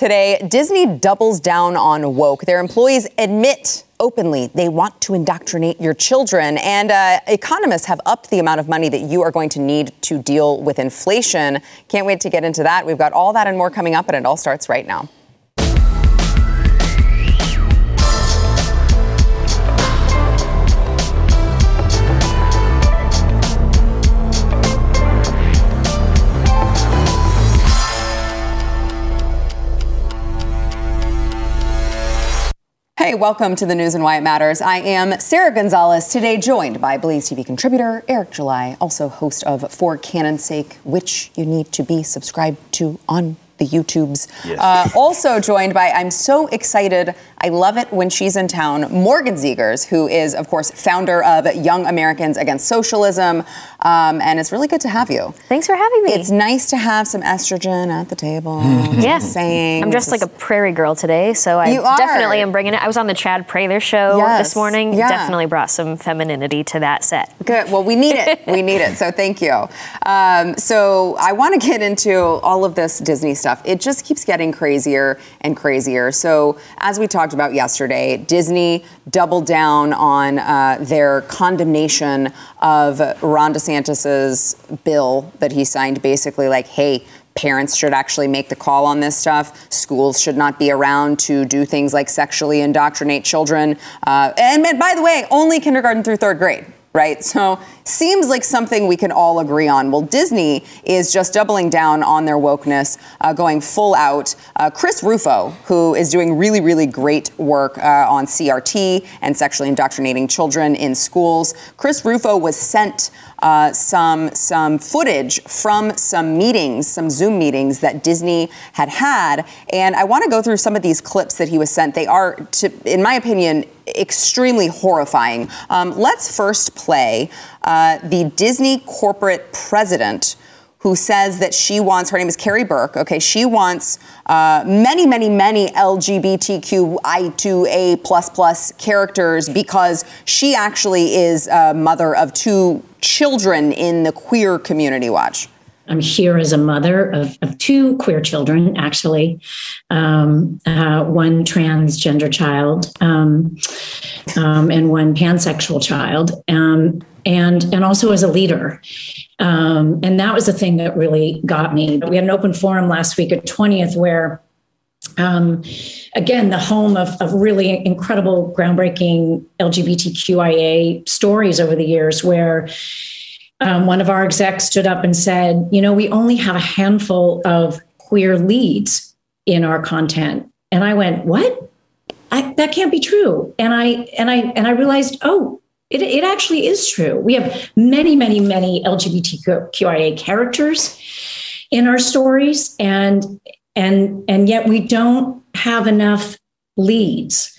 Today, Disney doubles down on woke. Their employees admit openly they want to indoctrinate your children. And uh, economists have upped the amount of money that you are going to need to deal with inflation. Can't wait to get into that. We've got all that and more coming up, and it all starts right now. Hey, welcome to the news and why it matters. I am Sara Gonzales, today joined by Blaze TV contributor Eric July, also host of For Canon's Sake, which you need to be subscribed to on the YouTubes. Yes. Uh, also joined by, I'm so excited. I love it when she's in town. Morgan Zegers, who is, of course, founder of Young Americans Against Socialism. Um, and it's really good to have you. Thanks for having me. It's nice to have some estrogen at the table. yes. Saying I'm dressed like a prairie girl today, so I definitely am bringing it. I was on the Chad Prather show yes. this morning. Yeah. Definitely brought some femininity to that set. Good. Well, we need it. we need it. So thank you. Um, so I want to get into all of this Disney stuff stuff. It just keeps getting crazier and crazier. So, as we talked about yesterday, Disney doubled down on uh, their condemnation of Ron DeSantis's bill that he signed, basically like, hey, parents should actually make the call on this stuff. Schools should not be around to do things like sexually indoctrinate children. Uh, and, and by the way, only kindergarten through third grade right? So seems like something we can all agree on. Well, Disney is just doubling down on their wokeness, uh, going full out. Uh, Chris Rufo, who is doing really, really great work uh, on CRT and sexually indoctrinating children in schools, Chris Rufo was sent uh, some some footage from some meetings, some Zoom meetings that Disney had had, and I want to go through some of these clips that he was sent. They are, to, in my opinion, extremely horrifying. Um, let's first play uh, the Disney corporate president who says that she wants, her name is Karey Burke, okay, she wants uh, many, many, many LGBTQI2A plus plus characters because she actually is a mother of two children in the queer community. Watch. I'm here as a mother of, of two queer children, actually, um, uh, one transgender child um, um, and one pansexual child, um, and and also as a leader. Um, and that was the thing that really got me. We had an open forum last week at 20th where um, again, the home of, of, really incredible, groundbreaking LGBTQIA stories over the years, where um, one of our execs stood up and said, you know, we only have a handful of queer leads in our content. And I went, what? I, that can't be true. And I and I and I realized, oh, it, it actually is true. We have many, many, many LGBTQIA characters in our stories, and and and yet we don't have enough leads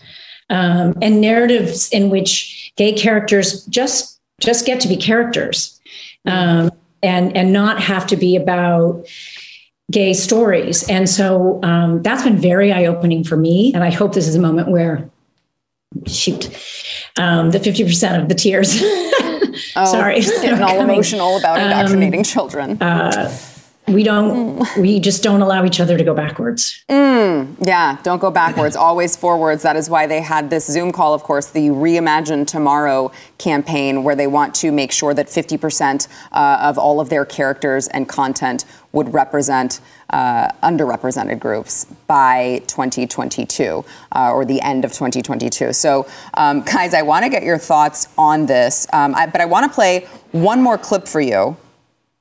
um, and narratives in which gay characters just just get to be characters um, and and not have to be about gay stories. And so um, that's been very eye opening for me. And I hope this is a moment where, shoot, um, the 50% of the tears. oh, Sorry. Getting all emotional about indoctrinating um, children. Uh, we don't mm. we just don't allow each other to go backwards. Mm, yeah don't go backwards. Always forwards. That is why they had this zoom call of course the reimagine tomorrow campaign where they want to make sure that 50% uh, of all of their characters and content would represent uh, underrepresented groups by 2022 uh, or the end of 2022 so um, guys i want to get your thoughts on this. Um, I, but i want to play one more clip for you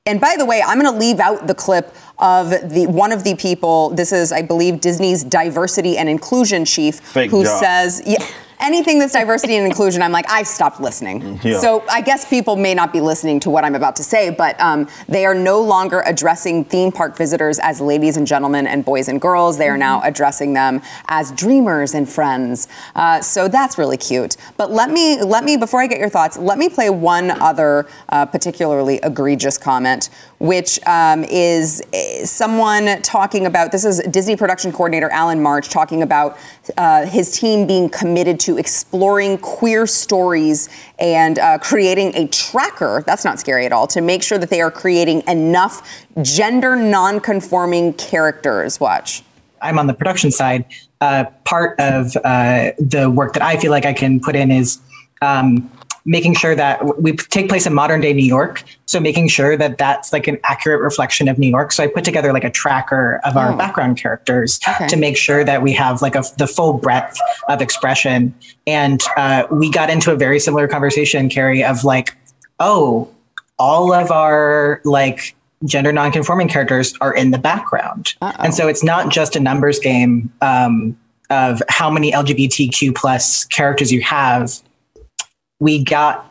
and by the way, I'm going to leave out the clip of the one of the people. This is, I believe, Disney's diversity and inclusion chief, Fake who job. says, yeah, anything that's diversity and inclusion, I'm like, I've stopped listening. Yeah. So I guess people may not be listening to what I'm about to say, but um, they are no longer addressing theme park visitors as ladies and gentlemen and boys and girls. They are now mm-hmm. addressing them as dreamers and friends. Uh, so that's really cute. But let me let me before I get your thoughts, let me play one other uh, particularly egregious comment, which um, is eh, someone talking about. This is Disney production coordinator Allen March talking about uh, his team being committed to exploring queer stories and uh, creating a tracker. That's not scary at all. To make sure that they are creating enough gender non-conforming characters. Watch. I'm on the production side, uh, part of uh, the work that I feel like I can put in is um, making sure that we take place in modern day New York. So making sure that that's like an accurate reflection of New York. So I put together like a tracker of our oh. background characters okay. to make sure that we have like a, the full breadth of expression. And uh, we got into a very similar conversation, Karey, of like, oh, all of our like gender nonconforming characters are in the background. Uh-oh. And so it's not just a numbers game um, of how many LGBTQ plus characters you have we got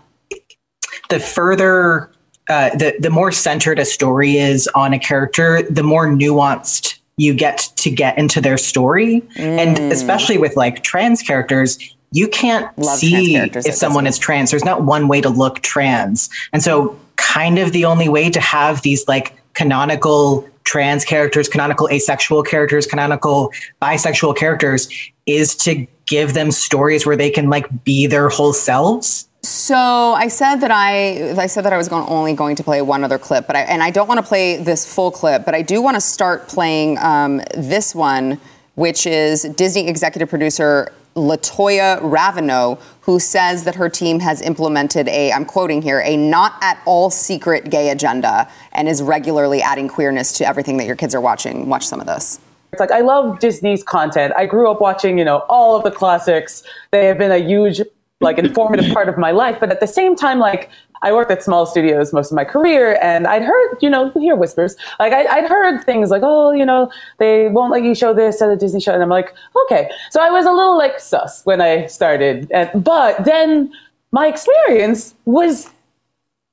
the further uh, the the more centered a story is on a character, the more nuanced you get to get into their story, mm. and especially with like trans characters, you can't Love see if someone is trans. There's not one way to look trans, and so kind of the only way to have these like canonical trans characters, canonical asexual characters, canonical bisexual characters is to give them stories where they can like be their whole selves. So I said that I I said that I was going, only going to play one other clip, but I, and I don't want to play this full clip, but I do want to start playing um, this one, which is Disney executive producer Latoya Raveneau, who says that her team has implemented a, I'm quoting here, a not at all secret gay agenda and is regularly adding queerness to everything that your kids are watching. Watch some of this. It's like I love Disney's content. I grew up watching, you know, all of the classics. They have been a huge like informative part of my life. But at the same time, like I worked at small studios most of my career, and I'd heard, you know, hear whispers. Like I, would heard things like, oh, you know, they won't let you show this at a Disney show, and I'm like, okay. So I was a little like sus when I started, and, but then my experience was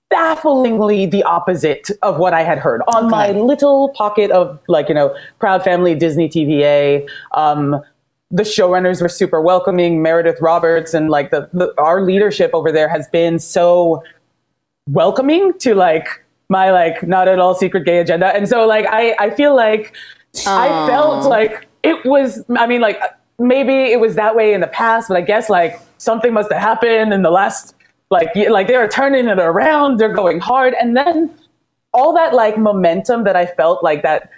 bafflingly the opposite of what I had heard on okay. my little pocket of like you know proud family Disney TVA. Um, the showrunners were super welcoming. Meredith Roberts and like the, the our leadership over there has been so welcoming to like my like not at all secret gay agenda. And so like I I feel like Aww. I felt like it was I mean like maybe it was that way in the past, but I guess like something must have happened in the last like like they're turning it around, they're going hard and then all that like momentum that I felt like that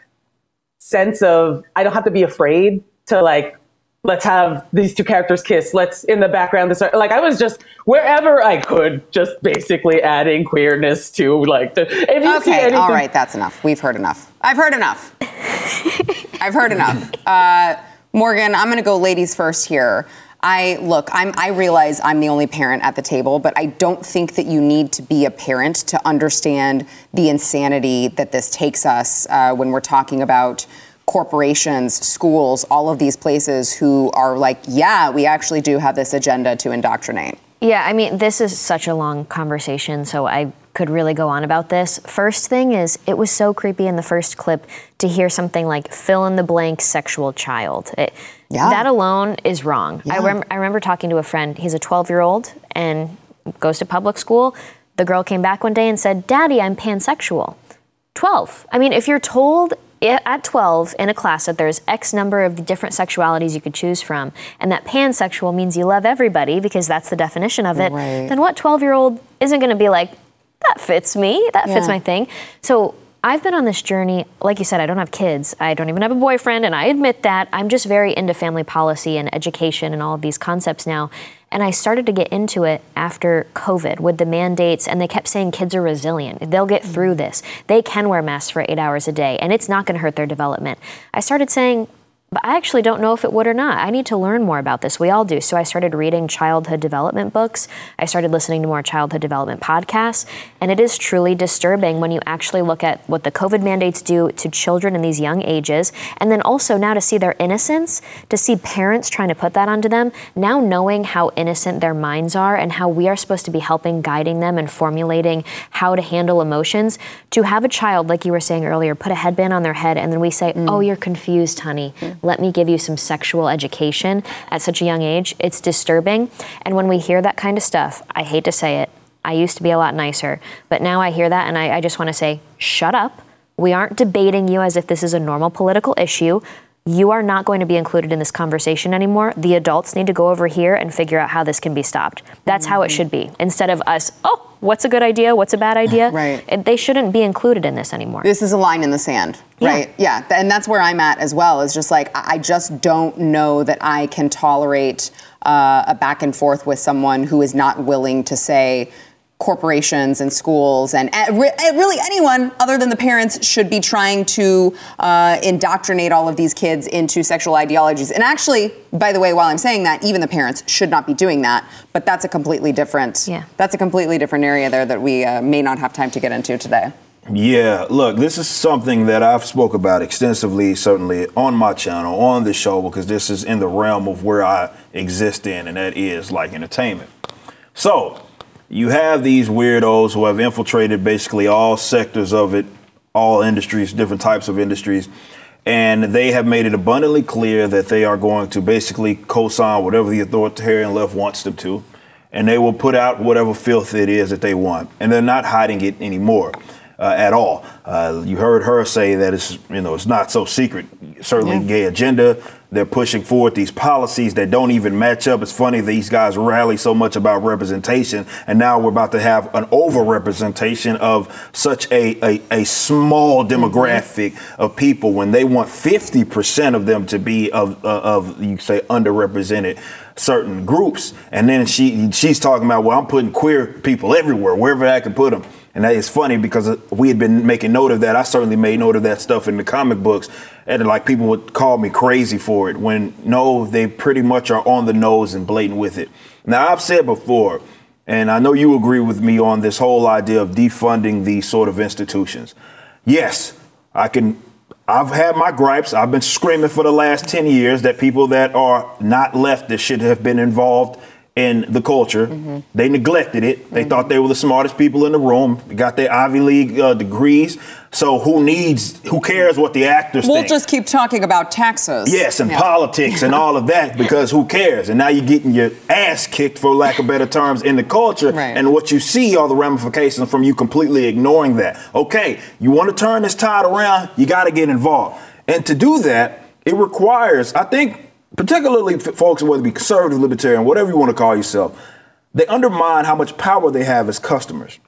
sense of I don't have to be afraid to like let's have these two characters kiss. Let's in the background. This like I was just wherever I could, just basically adding queerness to like the. if you okay, anything, all right, that's enough. We've heard enough. I've heard enough. I've heard enough. Uh, Morgan, I'm going to go ladies first here. I look, I'm, I realize I'm the only parent at the table, but I don't think that you need to be a parent to understand the insanity that this takes us uh, when we're talking about corporations, schools, all of these places who are like, yeah, we actually do have this agenda to indoctrinate. Yeah, I mean, this is such a long conversation, so I could really go on about this. First thing is, it was so creepy in the first clip to hear something like fill in the blank sexual child. It, yeah. That alone is wrong. Yeah. I, rem- I remember talking to a friend, he's a 12 year old and goes to public school. The girl came back one day and said, Daddy, I'm pansexual. 12. I mean, if you're told at 12 in a class that there's X number of different sexualities you could choose from, and that pansexual means you love everybody because that's the definition of it, right. then what 12 year old isn't going to be like, that fits me, that yeah. fits my thing? So I've been on this journey, like you said, I don't have kids, I don't even have a boyfriend, and I admit that. I'm just very into family policy and education and all of these concepts now. And I started to get into it after COVID with the mandates, and they kept saying kids are resilient. They'll get through mm. this. They can wear masks for eight hours a day, and it's not going to hurt their development. I started saying, but I actually don't know if it would or not. I need to learn more about this. We all do. So I started reading childhood development books. I started listening to more childhood development podcasts. And it is truly disturbing when you actually look at what the COVID mandates do to children in these young ages. And then also now to see their innocence, to see parents trying to put that onto them, now knowing how innocent their minds are and how we are supposed to be helping, guiding them, and formulating how to handle emotions. To have a child, like you were saying earlier, put a headband on their head and then we say, mm. oh, you're confused, honey. Mm let me give you some sexual education at such a young age, it's disturbing. And when we hear that kind of stuff, I hate to say it, I used to be a lot nicer, but now I hear that and I, I just want to say, shut up. We aren't debating you as if this is a normal political issue. You are not going to be included in this conversation anymore. The adults need to go over here and figure out how this can be stopped. That's mm-hmm. how it should be. Instead of us, oh, What's a good idea? What's a bad idea? Right. They shouldn't be included in this anymore. This is a line in the sand, Yeah. right? Yeah. And that's where I'm at as well. Is just like, I I just don't know that I can tolerate uh, a back and forth with someone who is not willing to say, corporations and schools and re- uh, really anyone other than the parents should be trying to uh, indoctrinate all of these kids into sexual ideologies. And actually, by the way, while I'm saying that, even the parents should not be doing that. But that's a completely different. Yeah. That's a completely different area there that we uh, may not have time to get into today. Yeah, look, this is something that I've spoke about extensively, certainly on my channel, on the show, because this is in the realm of where I exist in, and that is like entertainment. So, you have these weirdos who have infiltrated basically all sectors of it, all industries, different types of industries, and they have made it abundantly clear that they are going to basically co-sign whatever the authoritarian left wants them to, and they will put out whatever filth it is that they want, and they're not hiding it anymore. Uh, at all. Uh, you heard her say that it's you know it's not so secret. Certainly, gay agenda. They're pushing forward these policies that don't even match up. It's funny these guys rally so much about representation, and now we're about to have an overrepresentation of such a a, a small demographic of people when they want 50% of them to be of uh, of you say underrepresented certain groups. And then she she's talking about well I'm putting queer people everywhere wherever I can put them. And that is funny because uh, we had been making note of that. I certainly made note of that stuff in the comic books. And like people would call me crazy for it when no, they pretty much are on the nose and blatant with it. Now, I've said before, and I know you agree with me on this whole idea of defunding these sort of institutions. Yes, I can. I've had my gripes. I've been screaming for the last 10 years that people that are not leftist should have been involved in the culture. They neglected it. They thought they were the smartest people in the room. Got their Ivy League uh, degrees. So who needs? Who cares what the actors We'll think? just keep talking about taxes. Yes, and Yeah. politics and all of that because who cares? And now you're getting your ass kicked, for lack of better terms, in the culture. Right. And what you see are the ramifications from you completely ignoring that. Okay, you want to turn this tide around, you got to get involved. And to do that, it requires, I think, particularly folks, whether it be conservative, libertarian, whatever you want to call yourself, they undermine how much power they have as customers.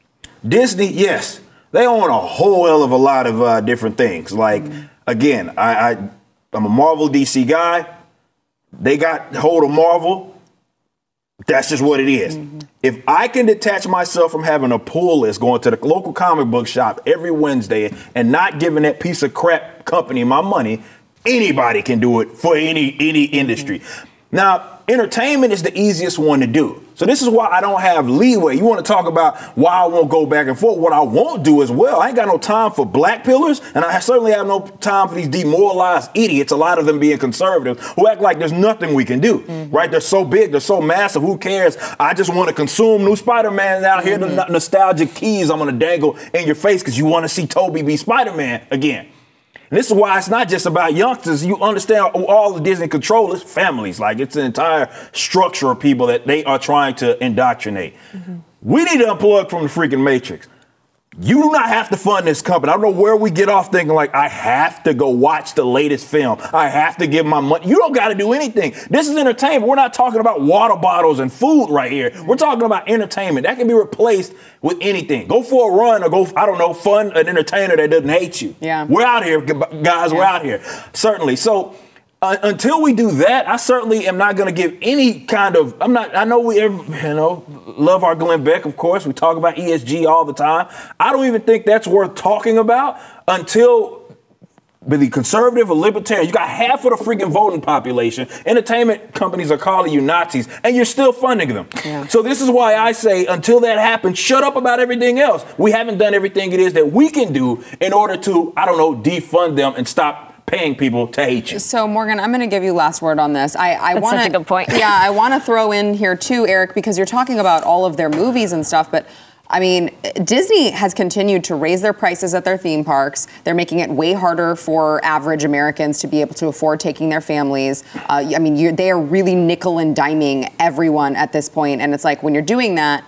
Disney, yes, they own a whole hell of a lot of uh, different things. Like, again, I, I, I'm a Marvel DC guy. They got hold of Marvel. That's just what it is. If I can detach myself from having a pull list going to the local comic book shop every Wednesday and not giving that piece of crap company my money, anybody can do it for any any industry. Now, entertainment is the easiest one to do. So this is why I don't have leeway. You want to talk about why I won't go back and forth. What I won't do as well, I ain't got no time for black pillars, and I certainly have no time for these demoralized idiots, a lot of them being conservatives who act like there's nothing we can do. Mm-hmm. Right? They're so big, they're so massive, who cares? I just want to consume new Spider-Man out here, the mm-hmm. no- nostalgic keys I'm gonna dangle in your face because you want to see Tobey be Spider-Man again. And this is why it's not just about youngsters. You understand all the Disney controllers, families. Like it's an entire structure of people that they are trying to indoctrinate. Mm-hmm. We need to unplug from the freaking matrix. You do not have to fund this company. I don't know where we get off thinking like I have to go watch the latest film. I have to give my money. You don't got to do anything. This is entertainment. We're not talking about water bottles and food right here. We're talking about entertainment. That can be replaced with anything. Go for a run or go, I don't know, fund an entertainer that doesn't hate you. Yeah. We're out here, guys. We're out here. Certainly. So uh, until we do that, I certainly am not going to give any kind of. I'm not. I know we, ev- you know, love our Glenn Beck, of course. We talk about ESG all the time. I don't even think that's worth talking about until. The conservative or libertarian, you got half of the freaking voting population. Entertainment companies are calling you Nazis, and you're still funding them. Yeah. So this is why I say, until that happens, shut up about everything else. We haven't done everything it is that we can do in order to, I don't know, defund them and stop paying people to hate you. So Morgan, I'm going to give you last word on this. I, I That's want such a good point. yeah, I want to throw in here too, Eric, because you're talking about all of their movies and stuff, but. I mean, Disney has continued to raise their prices at their theme parks. They're making it way harder for average Americans to be able to afford taking their families. Uh, I mean, you're, they are really nickel and diming everyone at this point, and it's like when you're doing that,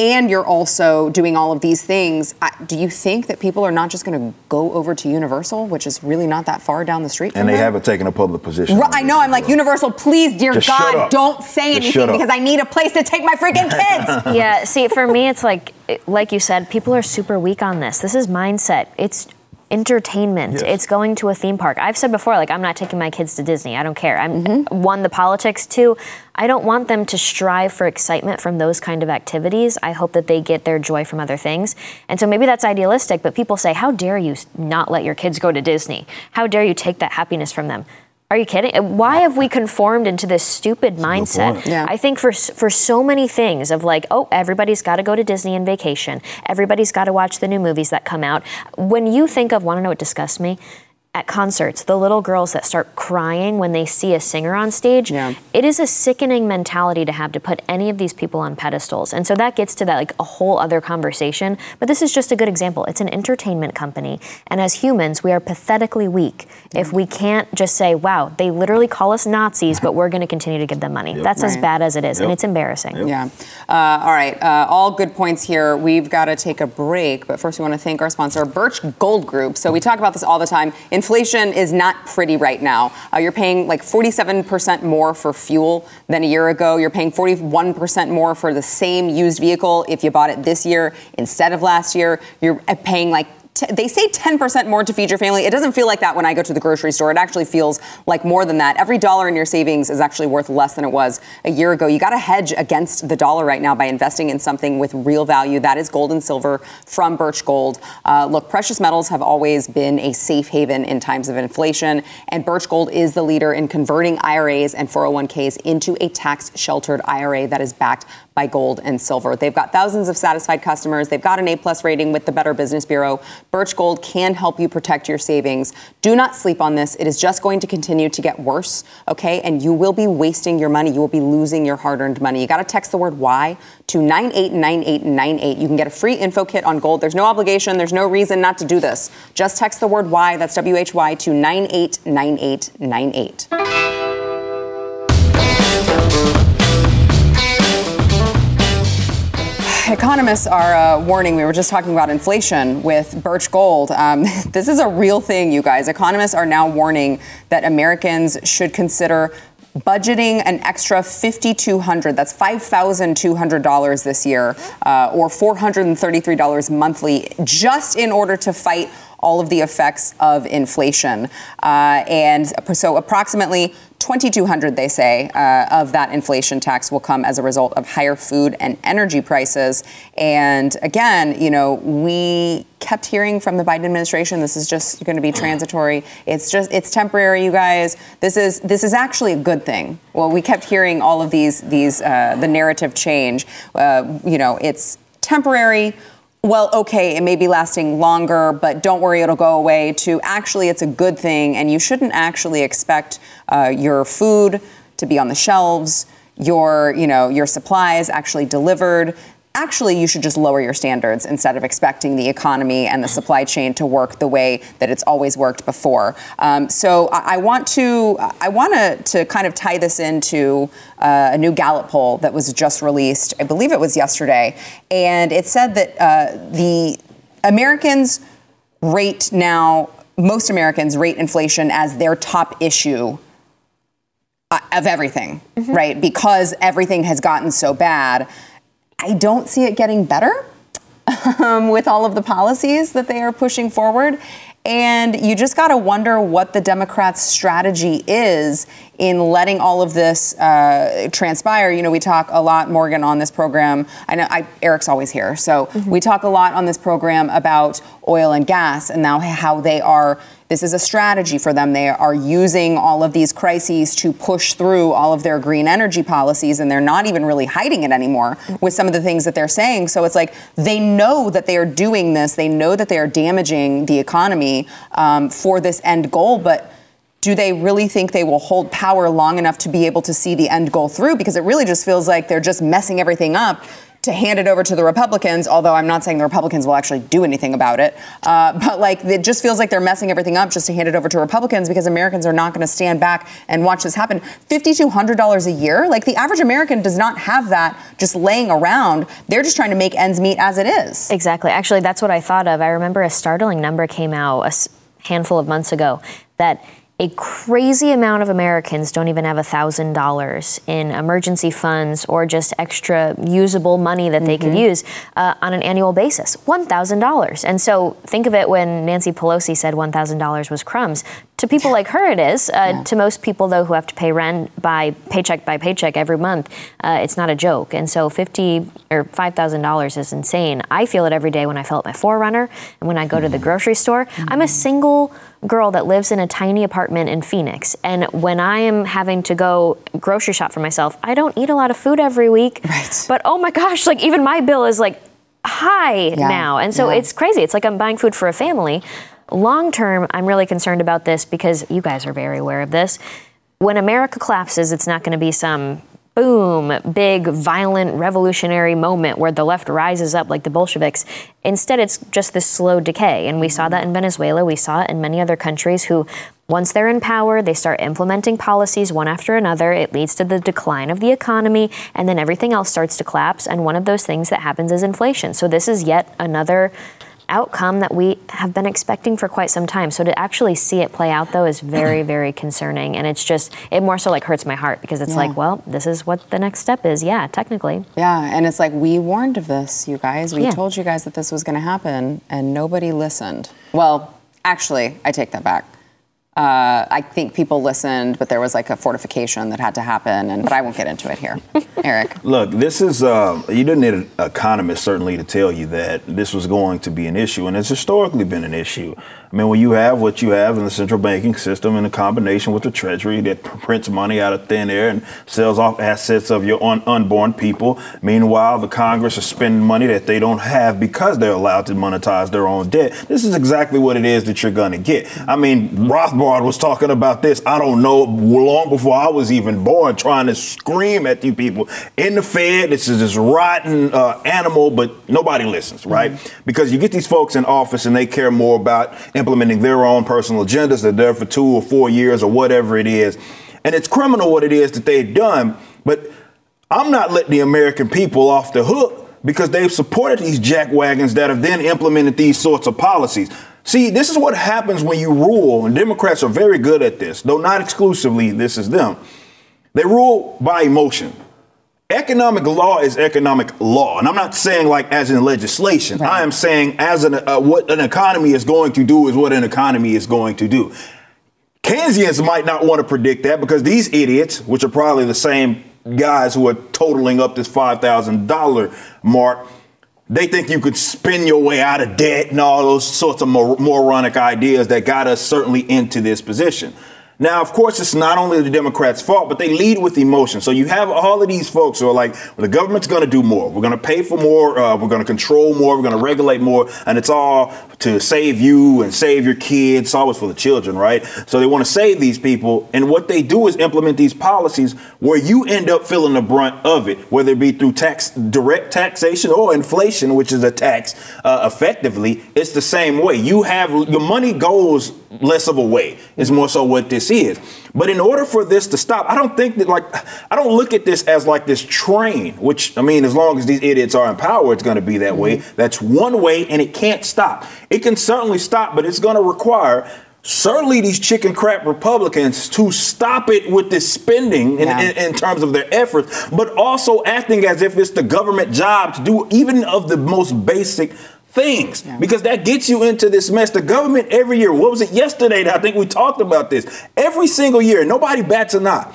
and you're also doing all of these things. I, do you think that people are not just going to go over to Universal, which is really not that far down the street from And they them? haven't taken a public position. Right, I know. I'm like. Universal, please, dear Just shut God, up. don't say Just shut anything up. because I need a place to take my freaking kids. yeah, see, for me, it's like, like you said, people are super weak on this. This is mindset. It's entertainment. Yes. It's going to a theme park. I've said before, like, I'm not taking my kids to Disney. I don't care. I'm Mm-hmm. one, the politics. Two, I don't want them to strive for excitement from those kind of activities. I hope that they get their joy from other things. And so maybe that's idealistic, but people say, how dare you not let your kids go to Disney? How dare you take that happiness from them? Are you kidding? Why have we conformed into this stupid mindset? point. Yeah. I think for for so many things of like, oh, everybody's got to go to Disney and vacation. Everybody's got to watch the new movies that come out. When you think of, want to know what disgusts me? At concerts, the little girls that start crying when they see a singer on stage, Yeah. it is a sickening mentality to have to put any of these people on pedestals. And so that gets to that like a whole other conversation. But this is just a good example. It's an entertainment company. And as humans, we are pathetically weak if we can't just say, wow, they literally call us Nazis, but we're going to continue to give them money. That's as bad as it is. And it's embarrassing. Yeah. Uh, all right. Uh, all good points here. We've got to take a break, but first we want to thank our sponsor, Birch Gold Group. So we talk about this all the time. Inflation is not pretty right now. Uh, you're paying like 47% more for fuel than a year ago. You're paying 41% more for the same used vehicle if you bought it this year instead of last year. You're uh, paying like t- they say 10% more to feed your family. It doesn't feel like that when I go to the grocery store. It actually feels like more than that. Every dollar in your savings is actually worth less than it was a year ago. You got to hedge against the dollar right now by investing in something with real value. That is gold and silver from Birch Gold. Uh, look, precious metals have always been a safe haven in times of inflation, and Birch Gold is the leader in converting IRAs and 401ks into a tax sheltered IRA that is backed by gold and silver. They've got thousands of satisfied customers. They've got an A plus rating with the Better Business Bureau. Birch Gold can help you protect your savings. Do not sleep on this. It is just going to continue to get worse, okay? And you will be wasting your money. You will be losing your hard-earned money. You got to text the word "why" to 989898. You can get a free info kit on gold. There's no obligation. There's no reason not to do this. Just text the word "why." That's W H Y to 989898. Economists are uh, warning. We were just talking about inflation with Birch Gold. Um, this is a real thing, you guys. Economists are now warning that Americans should consider budgeting an extra 5,200. That's $5,200 this year, uh, or $433 monthly, just in order to fight all of the effects of inflation. Uh, and so approximately 2200 they say uh, of that inflation tax will come as a result of higher food and energy prices. And again you know we kept hearing from the biden administration this is just going to be transitory. It's just it's temporary you guys. This is this is actually a good thing. Well we kept hearing all of these these uh, the narrative change. Uh, you know it's temporary well, okay, it may be lasting longer, but don't worry, it'll go away, to actually it's a good thing, and you shouldn't actually expect uh, your food to be on the shelves, your, you know, your supplies actually delivered. Actually, you should just lower your standards instead of expecting the economy and the supply chain to work the way that it's always worked before. Um, so I, I want to I want to to kind of tie this into uh, a new Gallup poll that was just released. I believe it was yesterday, and it said that uh, the Americans rate now most Americans rate inflation as their top issue uh, of everything, right? Because everything has gotten so bad. I don't see it getting better um, with all of the policies that they are pushing forward. And you just got to wonder what the Democrats' strategy is in letting all of this uh, transpire. You know, we talk a lot, Morgan, on this program. I know I, Eric's always here, so we talk a lot on this program about oil and gas and now how they are. This is a strategy for them. They are using all of these crises to push through all of their green energy policies, and they're not even really hiding it anymore with some of the things that they're saying. So it's like they know that they are doing this, they know that they are damaging the economy um, for this end goal, but do they really think they will hold power long enough to be able to see the end goal through? Because it really just feels like they're just messing everything up to hand it over to the Republicans, although I'm not saying the Republicans will actually do anything about it. Uh, but like, it just feels like they're messing everything up just to hand it over to Republicans because Americans are not going to stand back and watch this happen. $5,200 a year? Like, the average American does not have that just laying around. They're just trying to make ends meet as it is. Exactly. Actually, that's what I thought of. I remember a startling number came out a handful of months ago that a crazy amount of Americans don't even have $1,000 in emergency funds or just extra usable money that they mm-hmm. could use uh, on an annual basis. $1,000. And so think of it when Nancy Pelosi said $1,000 was crumbs. To people like her, it is. Uh, yeah. To most people, though, who have to pay rent by paycheck by paycheck every month, uh, it's not a joke. And so, fifty or five thousand dollars is insane. I feel it every day when I fill up my 4Runner and when I go to the grocery store. Mm-hmm. I'm a single girl that lives in a tiny apartment in Phoenix, and when I am having to go grocery shop for myself, I don't eat a lot of food every week. Right. But oh my gosh, like even my bill is like high yeah. now, and so yeah. it's crazy. It's like I'm buying food for a family. Long term, I'm really concerned about this because you guys are very aware of this. When America collapses, it's not going to be some boom, big, violent, revolutionary moment where the left rises up like the Bolsheviks. Instead, it's just this slow decay. And we saw that in Venezuela. We saw it in many other countries who, once they're in power, they start implementing policies one after another. It leads to the decline of the economy, and then everything else starts to collapse. And one of those things that happens is inflation. So, this is yet another outcome that we have been expecting for quite some time. So to actually see it play out though is very, very concerning. And it's just, it more so like hurts my heart because it's yeah. like, well, this is what the next step is. Yeah, technically. Yeah. And it's like, we warned of this, you guys. We yeah. told you guys that this was going to happen and nobody listened. Well, actually, I take that back. Uh, I think people listened, but there was like a fortification that had to happen, and but I won't get into it here. Eric, look, this is uh, you didn't need an economist certainly to tell you that this was going to be an issue, and it's historically been an issue. I mean, when you have what you have in the central banking system in a combination with the Treasury that prints money out of thin air and sells off assets of your un- unborn people, meanwhile, the Congress is spending money that they don't have because they're allowed to monetize their own debt. This is exactly what it is that you're going to get. I mean, Rothbard was talking about this, I don't know, long before I was even born, trying to scream at you people in the Fed. This is this rotten uh, animal, but nobody listens, right? Mm-hmm. Because you get these folks in office and they care more about implementing their own personal agendas. They're there for two or four years or whatever it is. And it's criminal what it is that they've done. But I'm not letting the American people off the hook because they've supported these jackwagons that have then implemented these sorts of policies. See, this is what happens when you rule, and Democrats are very good at this, though not exclusively, this is them. They rule by emotion. Economic law is economic law, and I'm not saying like as in legislation. Right. I am saying as an uh, what an economy is going to do is what an economy is going to do. Keynesians might not want to predict that because these idiots, which are probably the same guys who are totaling up this five thousand dollar mark, they think you could spin your way out of debt and all those sorts of mor- moronic ideas that got us certainly into this position. Now, of course, it's not only the Democrats' fault, but they lead with emotion. So you have all of these folks who are like, well, the government's going to do more. We're going to pay for more. Uh, we're going to control more. We're going to regulate more. And it's all to save you and save your kids. It's always for the children, right? So they want to save these people. And what they do is implement these policies where you end up feeling the brunt of it, whether it be through tax, direct taxation or inflation, which is a tax uh, effectively. It's the same way. You have your money goes less of a way, is more so what this is. But in order for this to stop, I don't think that like I don't look at this as like this train, which I mean, as long as these idiots are in power, it's going to be that mm-hmm. way. That's one way, and it can't stop. It can certainly stop, but it's going to require certainly these chicken crap Republicans to stop it with this spending in, yeah. in, in, terms of their efforts, but also acting as if it's the government job to do even of the most basic things yeah. because that gets you into this mess. The government every year, what was it yesterday that I think we talked about this? Every single year, nobody bats an eye.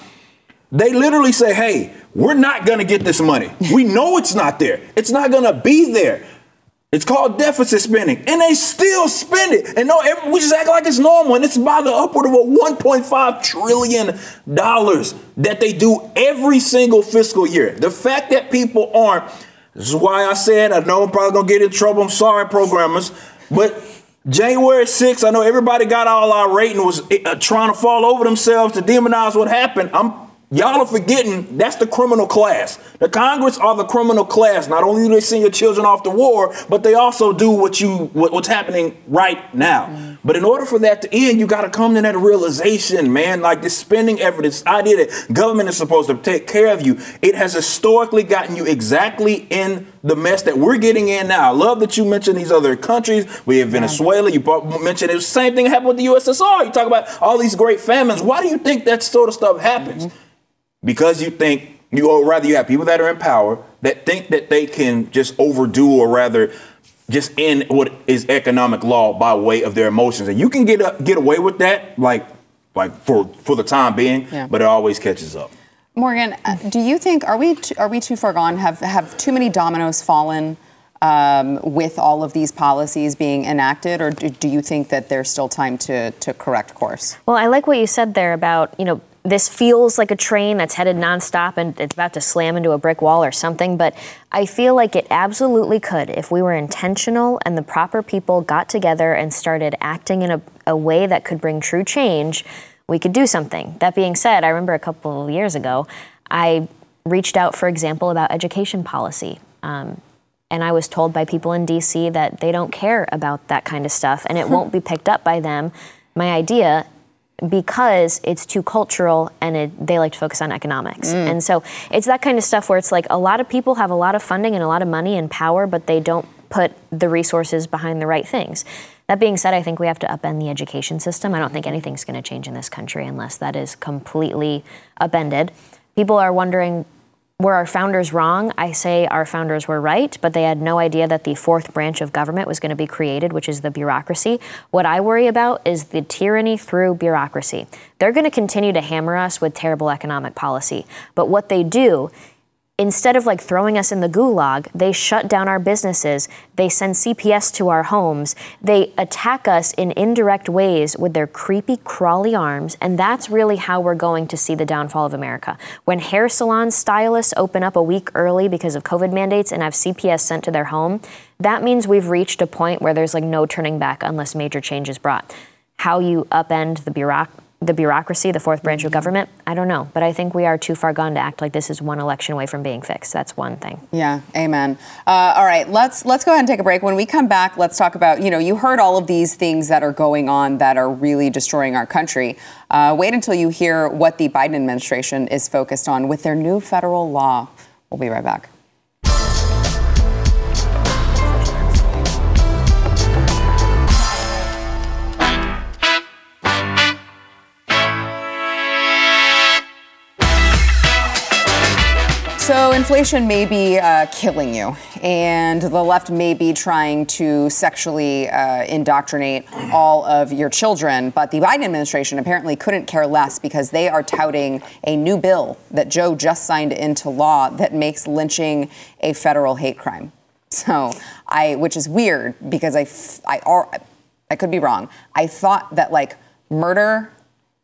They literally say, hey, we're not going to get this money. We know it's not there. It's not going to be there. It's called deficit spending, and they still spend it. And no, we just act like it's normal. And it's by the upward of a 1.5 trillion dollars that they do every single fiscal year. The fact that people aren't this is why I said I know I'm probably gonna get in trouble. I'm sorry, programmers, but January 6th, I know everybody got all irate and was uh, trying to fall over themselves to demonize what happened. I'm Y'all are forgetting that's the criminal class. The Congress are the criminal class. Not only do they send your children off to war, but they also do what you what, what's happening right now. Mm. But in order for that to end, you got to come to that realization, man. Like this spending effort, this idea that government is supposed to take care of you, it has historically gotten you exactly in the mess that we're getting in now. I love that you mentioned these other countries. We have Venezuela. You mentioned it. The same thing happened with the USSR. You talk about all these great famines. Why do you think that sort of stuff happens? Mm-hmm because you think you or rather you have people that are in power that think that they can just overdo or rather just end what is economic law by way of their emotions and you can get a, get away with that like like for for the time being yeah. but it always catches up Morgan uh, do you think are we t- are we too far gone have have too many dominoes fallen um, with all of these policies being enacted, or do, do, you think that there's still time to, to correct course? Well, I like what you said there about, you know, this feels like a train that's headed nonstop and it's about to slam into a brick wall or something, but I feel like it absolutely could if we were intentional and the proper people got together and started acting in a, a way that could bring true change, we could do something. That being said, I remember a couple of years ago, I reached out, for example, about education policy. Um, and I was told by people in DC that they don't care about that kind of stuff and it won't be picked up by them. My idea because it's too cultural and it, they like to focus on economics. Mm. And so it's that kind of stuff where it's like a lot of people have a lot of funding and a lot of money and power, but they don't put the resources behind the right things. That being said, I think we have to upend the education system. I don't think anything's going to change in this country unless that is completely upended. People are wondering were our founders wrong? I say our founders were right, but they had no idea that the fourth branch of government was going to be created, which is the bureaucracy. What I worry about is the tyranny through bureaucracy. They're going to continue to hammer us with terrible economic policy, but what they do instead of like throwing us in the gulag, they shut down our businesses. They send CPS to our homes. They attack us in indirect ways with their creepy, crawly arms. And that's really how we're going to see the downfall of America. When hair salon stylists open up a week early because of COVID mandates and have CPS sent to their home, that means we've reached a point where there's like no turning back unless major change is brought. How you upend the bureaucracy the bureaucracy, the fourth branch of mm-hmm. government, I don't know. But I think we are too far gone to act like this is one election away from being fixed. That's one thing. Yeah, amen. Uh, all right, let's let's go ahead and take a break. When we come back, let's talk about you know you heard all of these things that are going on that are really destroying our country. Uh, wait until you hear what the Biden administration is focused on with their new federal law. We'll be right back. So, inflation may be uh, killing you, and the left may be trying to sexually uh, indoctrinate all of your children. But the Biden administration apparently couldn't care less because they are touting a new bill that Joe just signed into law that makes lynching a federal hate crime. So, I, which is weird because I, I, I could be wrong. I thought that like murder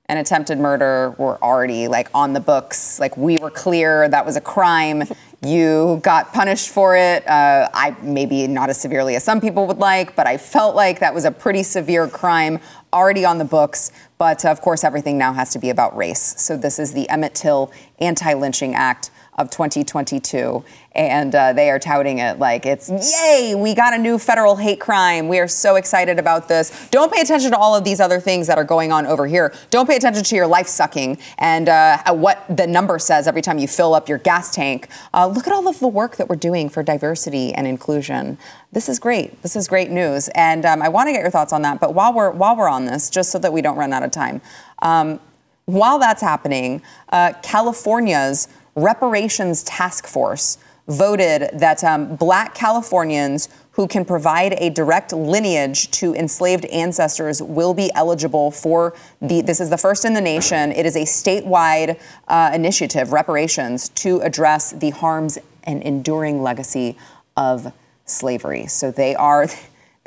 and attempted murder were already like on the books. Like we were clear that was a crime. You got punished for it. Uh, I maybe not as severely as some people would like, but I felt like that was a pretty severe crime already on the books. But of course, everything now has to be about race. So this is the Emmett Till Anti-Lynching Act of 2022 and uh, they are touting it like it's yay we got a new federal hate crime. We are so excited about this. Don't pay attention to all of these other things that are going on over here. Don't pay attention to your life sucking and uh, what the number says every time you fill up your gas tank. Uh, look at all of the work that we're doing for diversity and inclusion. This is great. This is great news. And um, i want to get your thoughts on that but while we're while we're on this just so that we don't run out of time um, while that's happening uh, california's reparations task force voted that um, black Californians who can provide a direct lineage to enslaved ancestors will be eligible for the this is the first in the nation. It is a statewide uh, initiative reparations to address the harms and enduring legacy of slavery. So they are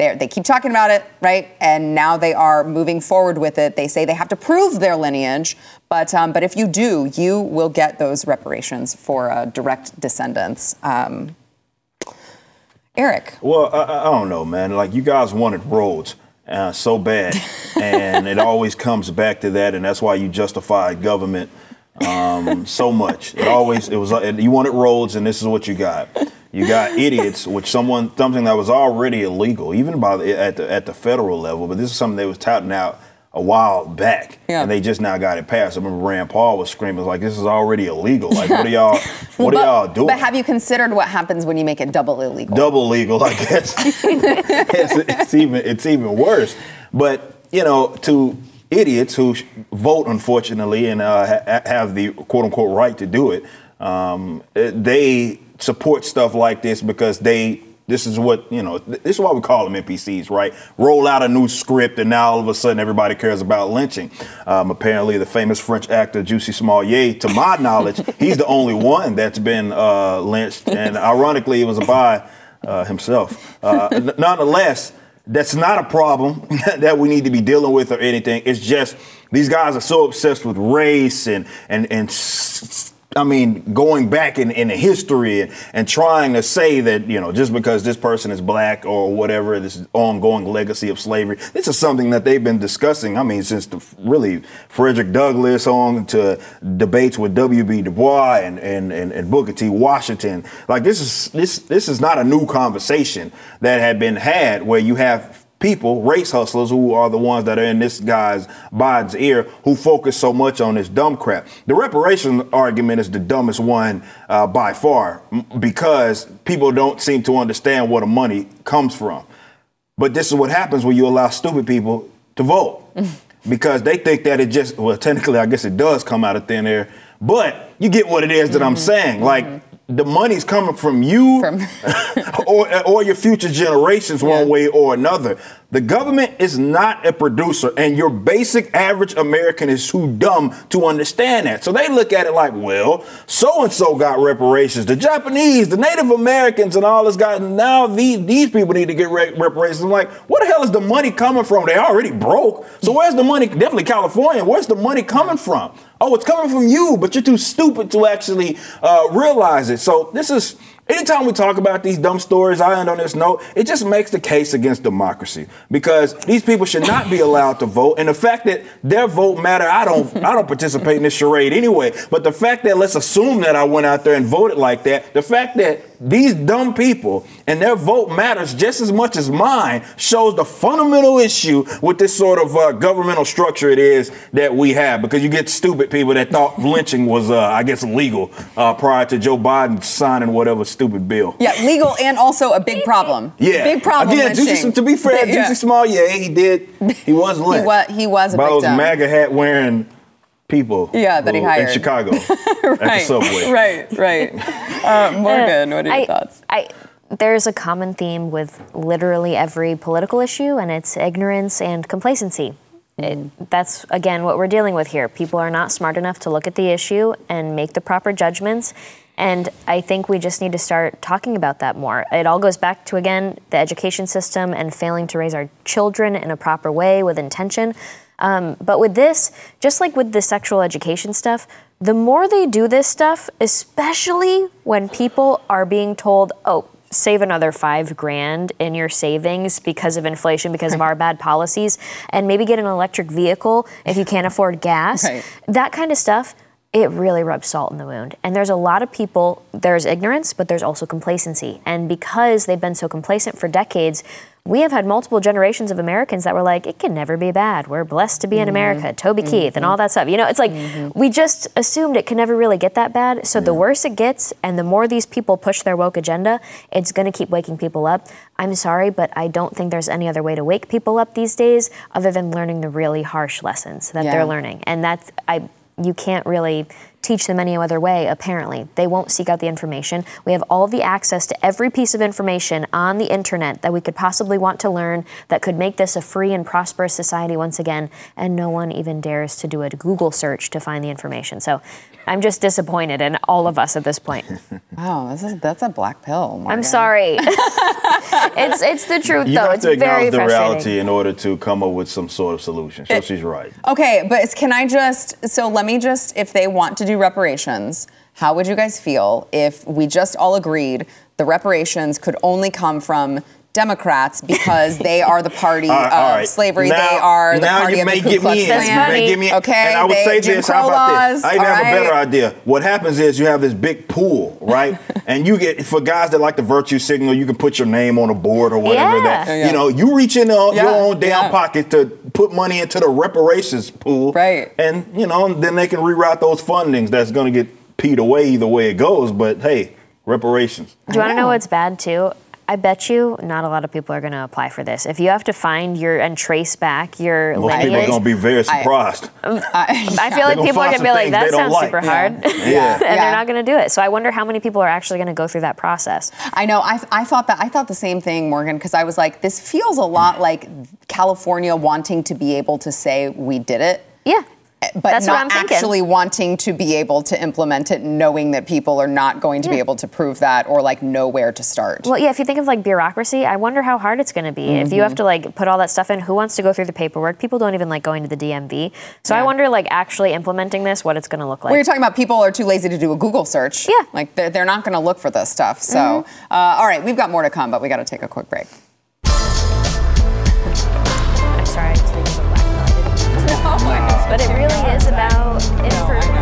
they they keep talking about it, right? And now they are moving forward with it. They say they have to prove their lineage, but um, but if you do, you will get those reparations for uh, direct descendants. Um, Eric. Well, I, I, don't know, man. Like you guys wanted roads. Uh, so bad, and it always comes back to that, and that's why you justify government um, um, so much. It always it was uh, you wanted roads, and this is what you got. You got idiots, which someone something that was already illegal, even by the, at the at the federal level. But this is something they was touting out a while back, Yeah. and they just now got it passed. I remember Rand Paul was screaming like, "This is already illegal. Like, what are y'all? what are y'all doing?" But have you considered what happens when you make it double illegal? double legal, I guess. it's, it's even it's even worse. But you know, to idiots who vote, unfortunately, and uh, ha- have the quote unquote right to do it, um, eh, they support stuff like this because they. This is what you know. th- This is why we call them NPCs, right? Roll out a new script, and now all of a sudden everybody cares about lynching. Um, apparently, the famous French actor Jussie Smollett, to my knowledge, he's the only one that's been uh, lynched, and ironically, it was by uh, himself. Uh, n- nonetheless, that's not a problem that we need to be dealing with or anything. It's just these guys are so obsessed with race and and and. s- I mean, going back in, in the history and, and trying to say that, you know, just because this person is black or whatever, this ongoing legacy of slavery, this is something that they've been discussing. I mean, since the really Frederick Douglass on to debates with W.B. Du Bois and, and, and, and Booker T. Washington. Like this is this this is not a new conversation that had been had where you have people, race hustlers, who are the ones that are in this guy's Biden's ear, who focus so much on this dumb crap. The reparation argument is the dumbest one uh, by far because people don't seem to understand where the money comes from. But this is what happens when you allow stupid people to vote because they think that it just, well, technically, I guess it does come out of thin air, but you get what it is that I'm saying. Like, the money's coming from you or, or your future generations one way or another. The government is not a producer, and your basic average American is too dumb to understand that. So they look at it like, well, so and so got reparations. The Japanese, the Native Americans, and all this got Now these these people need to get re- reparations. I'm like, where the hell is the money coming from? They already broke. So where's the money? Definitely California. Where's the money coming from? Oh, it's coming from you, but you're too stupid to actually uh, realize it. So this is. Anytime we talk about these dumb stories, I end on this note, it just makes the case against democracy because these people should not be allowed to vote. And the fact that their vote matter, I don't I don't participate in this charade anyway. But the fact that let's assume that I went out there and voted like that, the fact that these dumb people and their vote matters just as much as mine shows the fundamental issue with this sort of uh, governmental structure it is that we have because you get stupid people that thought lynching was uh, I guess legal uh, prior to Joe Biden signing whatever stupid bill. Yeah, legal and also a big problem. Yeah, big problem. Again. Jussie, to be fair, Yeah. Jussie Small, yeah, he did. He was He lynched. was he was a by those victim. MAGA hat wearing people. Yeah, that he who- hired. in Chicago at the right, subway. right, right. Uh, Morgan, what are your I, thoughts? I, there's a common theme with literally every political issue, and it's ignorance and complacency. It, that's again what we're dealing with here. People are not smart enough to look at the issue and make the proper judgments. And I think we just need to start talking about that more. It all goes back to, again, the education system and failing to raise our children in a proper way with intention. Um, but with this, just like with the sexual education stuff, the more they do this stuff, especially when people are being told, oh, save another five grand in your savings because of inflation, because of our bad policies, and maybe get an electric vehicle if you can't afford gas, Right. that kind of stuff. It really rubs salt in the wound. And there's a lot of people, there's ignorance, but there's also complacency. And because they've been so complacent for decades, we have had multiple generations of Americans that were like, it can never be bad. We're blessed to be in mm-hmm. America. Toby mm-hmm. Keith and all that stuff. You know, it's like mm-hmm. we just assumed it can never really get that bad. So the worse it gets and the more these people push their woke agenda, it's going to keep waking people up. I'm sorry, but I don't think there's any other way to wake people up these days other than learning the really harsh lessons that Yeah. they're learning. And that's, I, you can't really teach them any other way, apparently. They won't seek out the information. We have all the access to every piece of information on the internet that we could possibly want to learn that could make this a free and prosperous society once again, and no one even dares to do a Google search to find the information. So I'm just disappointed in all of us at this point. Wow, this is that's a black pill. Morgan. I'm sorry. it's it's the truth You though. have It's to very acknowledge the reality in order to come up with some sort of solution. So she's right. Okay, but can I just so let me just if they want to do reparations, how would you guys feel if we just all agreed the reparations could only come from Democrats because they are the party All right, of all right. slavery. Now- they are the party of may the Ku Klux me in. You Klan. may get me in. Okay, and I would they- say Jim this. Crow How about laws, this? I even all have a better idea. What happens is you have this big pool, right? and you get for guys that like the virtue signal, you can put your name on a board or whatever. Yeah. That Yeah. you know, you reach in uh, Yeah, your own damn yeah. pocket to put money into the reparations pool, Right. And you know, then they can reroute those fundings. That's going to get peed away either way it goes. But hey, reparations. Do you want to know know. what's bad too? I bet you not a lot of people are going to apply for this. If you have to find your and trace back your Most people are going to be very surprised. I feel like people are going to be like, that sounds like." super Yeah. hard. Yeah. and Yeah. they're not going to do it. So I wonder how many people are actually going to go through that process. I know. I, I thought that. I thought the same thing, Morgan, because I was like, this feels a lot like California wanting to be able to say we did it. Yeah. But That's not thinking. actually wanting to be able to implement it, knowing that people are not going to be able to prove that or like know where to start. Well, yeah, if you think of like bureaucracy, I wonder how hard it's going to be. If you Mm-hmm. have to like put all that stuff in, who wants to go through the paperwork? People don't even like going to the DMV. So I wonder like actually implementing this, what it's going to look like. Well, you're talking about people are too lazy to do a Google search. Yeah. Like they're, they're not going to look for this stuff. So, uh, all right, we've got more to come, but we got to take a quick break. But it really is about information.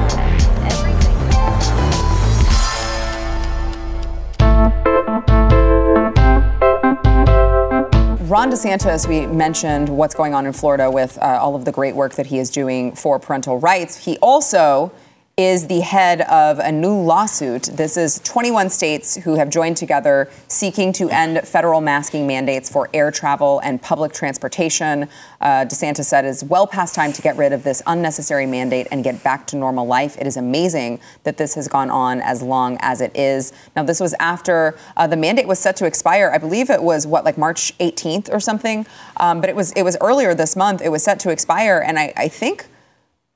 Ron DeSantis, we mentioned what's going on in Florida with uh, all of the great work that he is doing for parental rights. He also is the head of a new lawsuit. This is 21 states who have joined together seeking to end federal masking mandates for air travel and public transportation. Uh, DeSantis said it's well past time to get rid of this unnecessary mandate and get back to normal life. It is amazing that this has gone on as long as it is. Now, this was after uh, the mandate was set to expire. I believe it was what, like March 18th or something. Um, but it was it was earlier this month. It was set to expire, and I, I think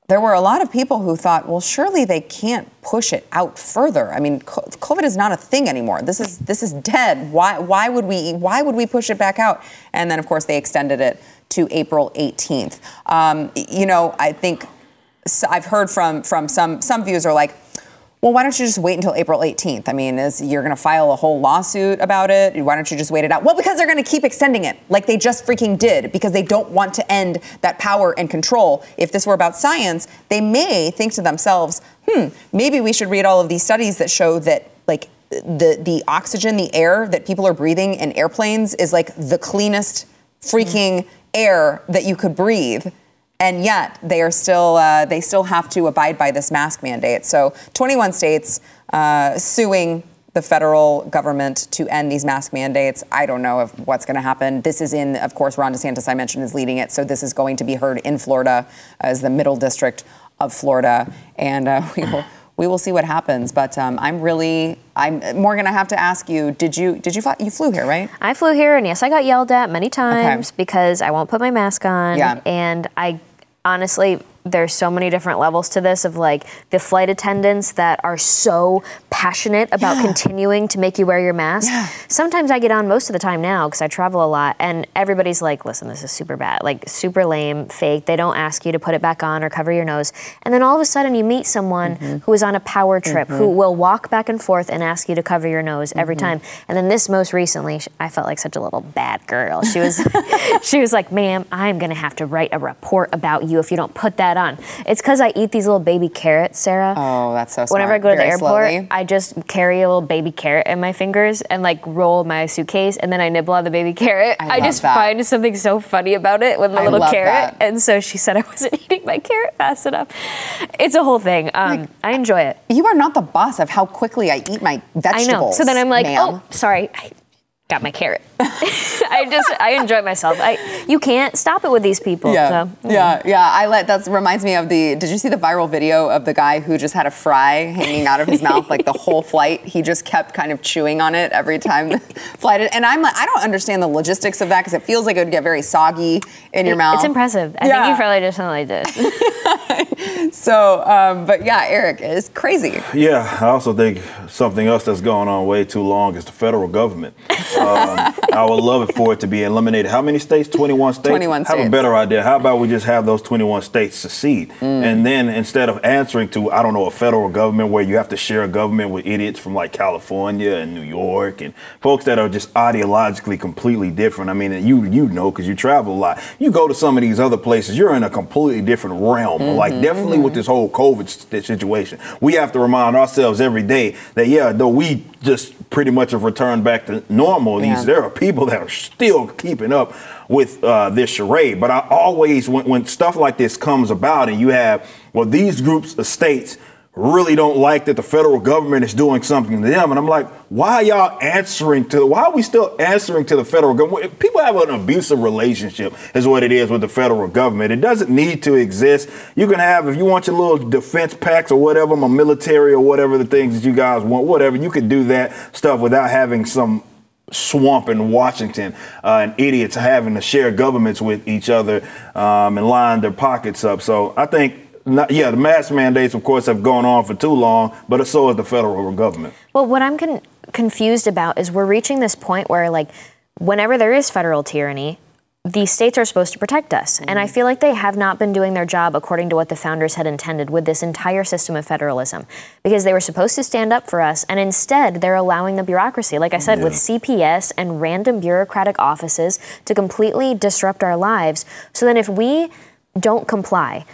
there were a lot of people who thought, well, surely they can't push it out further. I mean, COVID is not a thing anymore. This is this is dead. Why why would we why would we push it back out? And then of course they extended it to April 18th. Um, you know, I think I've heard from from some some views are like. Well, why don't you just wait until April 18th? I mean, is you're going to file a whole lawsuit about it? Why don't you just wait it out? Well, because they're going to keep extending it, like they just freaking did, because they don't want to end that power and control. If this were about science, they may think to themselves, "Hmm, maybe we should read all of these studies that show that like the the oxygen, the air that people are breathing in airplanes is like the cleanest freaking air that you could breathe." And yet they are still uh, they still have to abide by this mask mandate. So 21 states uh, suing the federal government to end these mask mandates. I don't know if what's going to happen. This is in, of course, Ron DeSantis I mentioned is leading it, so this is going to be heard in Florida as the Middle District of Florida, and uh, we will. We will see what happens, but um, I'm really, I'm Morgan. I have to ask you: Did you, did you fly? You flew here, right? I flew here, and yes, I got yelled at many times because I won't put my mask on. Yeah. And I honestly, there's so many different levels to this of like the flight attendants that are so passionate about Yeah. continuing to make you wear your mask. Yeah. Sometimes I get on most of the time now because I travel a lot, and everybody's like, listen, this is super bad, like super lame, fake. They don't ask you to put it back on or cover your nose. And then all of a sudden you meet someone Mm-hmm. who is on a power trip who will walk back and forth and ask you to cover your nose every Mm-hmm. time. And then this most recently, I felt like such a little bad girl. She was, she was like, ma'am, I'm gonna have to write a report about you if you don't put that on. It's because I eat these little baby carrots, Sara. Oh, that's so Whenever. I go to the airport, slowly. I just carry a little baby carrot in my fingers and like roll my suitcase, and then I nibble on the baby carrot. I I, just that. find something so funny about it with my I little carrot, that. and so she said I wasn't eating my carrot fast enough. It's a whole thing. Um, I enjoy it. You are not the boss of how quickly I eat my vegetables. I know. So then I'm like, ma'am. oh, sorry, I got my carrot. I just I enjoy myself. I you can't stop it with these people. Yeah, So, yeah, yeah. I let that reminds me of the. Did you see the viral video of the guy who just had a fry hanging out of his mouth like the whole flight? He just kept kind of chewing on it every time the flight. And I'm like, I don't understand the logistics of that because it feels like it would get very soggy in your mouth. It's impressive. I Yeah. think you probably just totally did. So, um, but yeah, Eric is crazy. Yeah, I also think something else that's going on way too long is the federal government. Um, I would love it for it to be eliminated. How many states? 21 states? 21 Have a better idea. How about we just have those 21 states secede? Mm. And then instead of answering to, I don't know, a federal government where you have to share a government with idiots from like California and New York and folks that are just ideologically completely different. I mean, you you know because you travel a lot. You go to some of these other places, you're in a completely different realm. Mm-hmm, Like definitely with this whole COVID situation, we have to remind ourselves every day that yeah, though we just pretty much have returned back to normal. Yeah. These there are people that are still keeping up with uh, this charade. But I always, when, when stuff like this comes about, and you have well, these groups of states really don't like that the federal government is doing something to them. And I'm like, why are y'all answering to, why are we still answering to the federal government? People have an abusive relationship, is what it is with the federal government. It doesn't need to exist. You can have, if you want your little defense packs or whatever, my military or whatever the things that you guys want, whatever, you could do that stuff without having some swamp in Washington uh, and idiots having to share governments with each other um, and line their pockets up. So I think, not, yeah, the mask mandates, of course, have gone on for too long, but so has the federal government. Well, what I'm con- confused about is we're reaching this point where, like, whenever there is federal tyranny, the states are supposed to protect us. And I mm-hmm. feel like they have not been doing their job according to what the founders had intended with this entire system of federalism. Because they were supposed to stand up for us, and instead they're allowing the bureaucracy, like I said, with CPS and random bureaucratic offices to completely disrupt our lives. So then if we don't comply,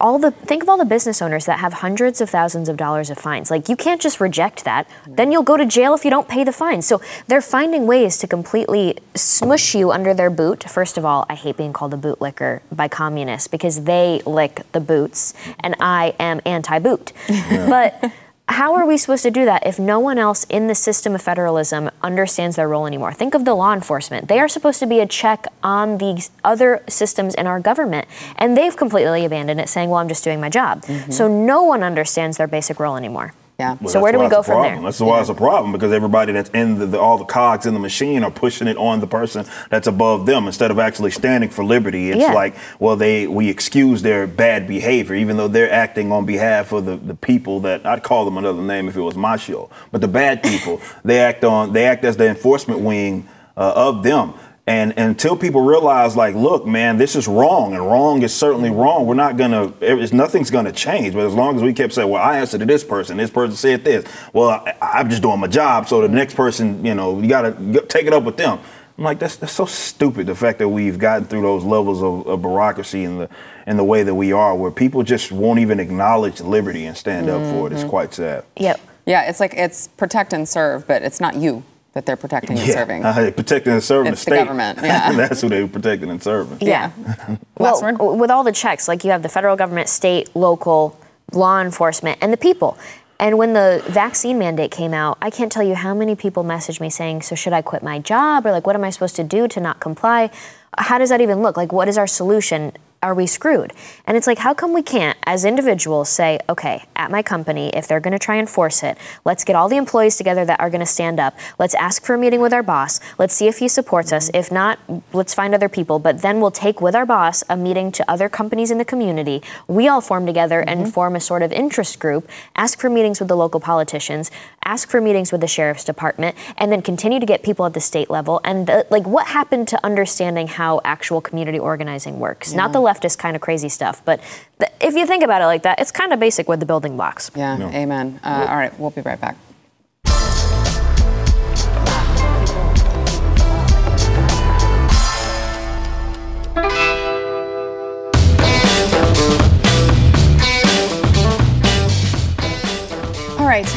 all the think of all the business owners that have hundreds of thousands of dollars of fines. Like you can't just reject that. Mm-hmm. Then you'll go to jail if you don't pay the fine. So they're finding ways to completely smush you under their boot. First of all, I hate being called a bootlicker by communists because they lick the boots and I am anti-boot. But how are we supposed to do that if no one else in the system of federalism understands their role anymore? Think of the law enforcement. They are supposed to be a check on these other systems in our government, and they've completely abandoned it, saying, Well, I'm just doing my job. Mm-hmm. So no one understands their basic role anymore. Yeah. Well, So where do we go from there? That's why it's a problem because everybody that's in the, the all the cogs in the machine are pushing it on the person that's above them instead of actually standing for liberty. It's Yeah. like, well, they we excuse their bad behavior even though they're acting on behalf of the, the people that I'd call them another name if it was my show. But the bad people, they act on they act as the enforcement wing uh, of them. And until people realize, like, look, man, this is wrong, and wrong is certainly wrong. We're not gonna, it's, nothing's gonna change. But as long as we kept saying, well, I answered to this person, this person said this. Well, I, I'm just doing my job, so the next person, you know, you gotta take it up with them. I'm like, that's that's so stupid. The fact that we've gotten through those levels of, of bureaucracy and the and the way that we are, where people just won't even acknowledge liberty and stand up for it. It's mm-hmm. quite sad. Yep. Yeah, it's like it's protect and serve, but it's not you that they're protecting and serving. Uh, protecting and serving It's the the state. government, yeah. that's who they were protecting and serving. Yeah. Last well, word? with all the checks, like you have the federal government, state, local, law enforcement, and the people. And when the vaccine mandate came out, I can't tell you how many people messaged me saying, So, should I quit my job? Or, like, what am I supposed to do to not comply? How does that even look? Like, what is our solution? Are we screwed? And it's like, how come we can't, as individuals, say, okay, at my company, if they're going to try and force it, let's get all the employees together that are going to stand up. Let's ask for a meeting with our boss. Let's see if he supports us. If not, let's find other people. But then we'll take with our boss a meeting to other companies in the community. We all form together and form a sort of interest group, ask for meetings with the local politicians, ask for meetings with the sheriff's department, and then continue to get people at the state level. And uh, like, what happened to understanding how actual community organizing works? Not the leftist kind of crazy stuff, but th- if you think about it like that, it's kind of basic with the building blocks. Yeah, amen. Uh, all right, we'll be right back.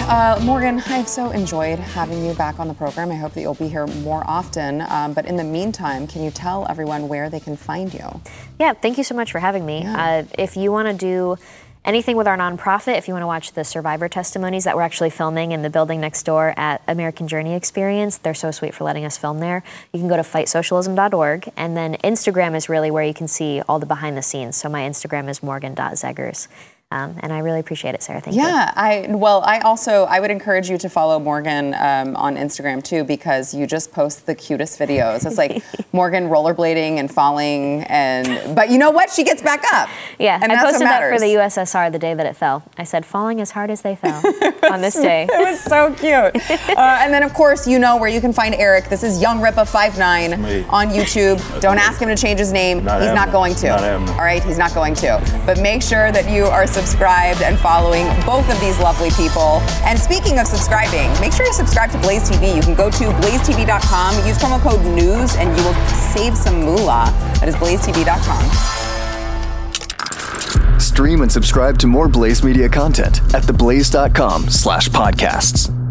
Uh, Morgan, I've so enjoyed having you back on the program. I hope that you'll be here more often. Um, but in the meantime, can you tell everyone where they can find you? Yeah, thank you so much for having me. Uh, if you want to do anything with our nonprofit, if you want to watch the survivor testimonies that we're actually filming in the building next door at American Journey Experience, they're so sweet for letting us film there. You can go to fightsocialism.org, and then Instagram is really where you can see all the behind the scenes. So my Instagram is morgan.zegers. Um, and I really appreciate it, Sara. Thank you. Yeah, I well, I also I would encourage you to follow Morgan um, on Instagram too because you just post the cutest videos. It's like Morgan rollerblading and falling, and but you know what? She gets back up. Yeah, and I that's what posted that for the USSR the day that it fell. I said, falling as hard as they fell on this day. It was so cute. uh, and then, of course, you know where you can find Eric. This is Young Rippa 59 Me. on YouTube. Don't ask him to change his name. Not he's not going to. Not happening. All right, he's not going to. But make sure that you are subscribed and following both of these lovely people. And speaking of subscribing, make sure you subscribe to Blaze TV. You can go to blazetv.com, use promo code NEWS, and you will save some moolah. That is blazetv.com. Stream and subscribe to more Blaze Media content at theblaze.com slash podcasts.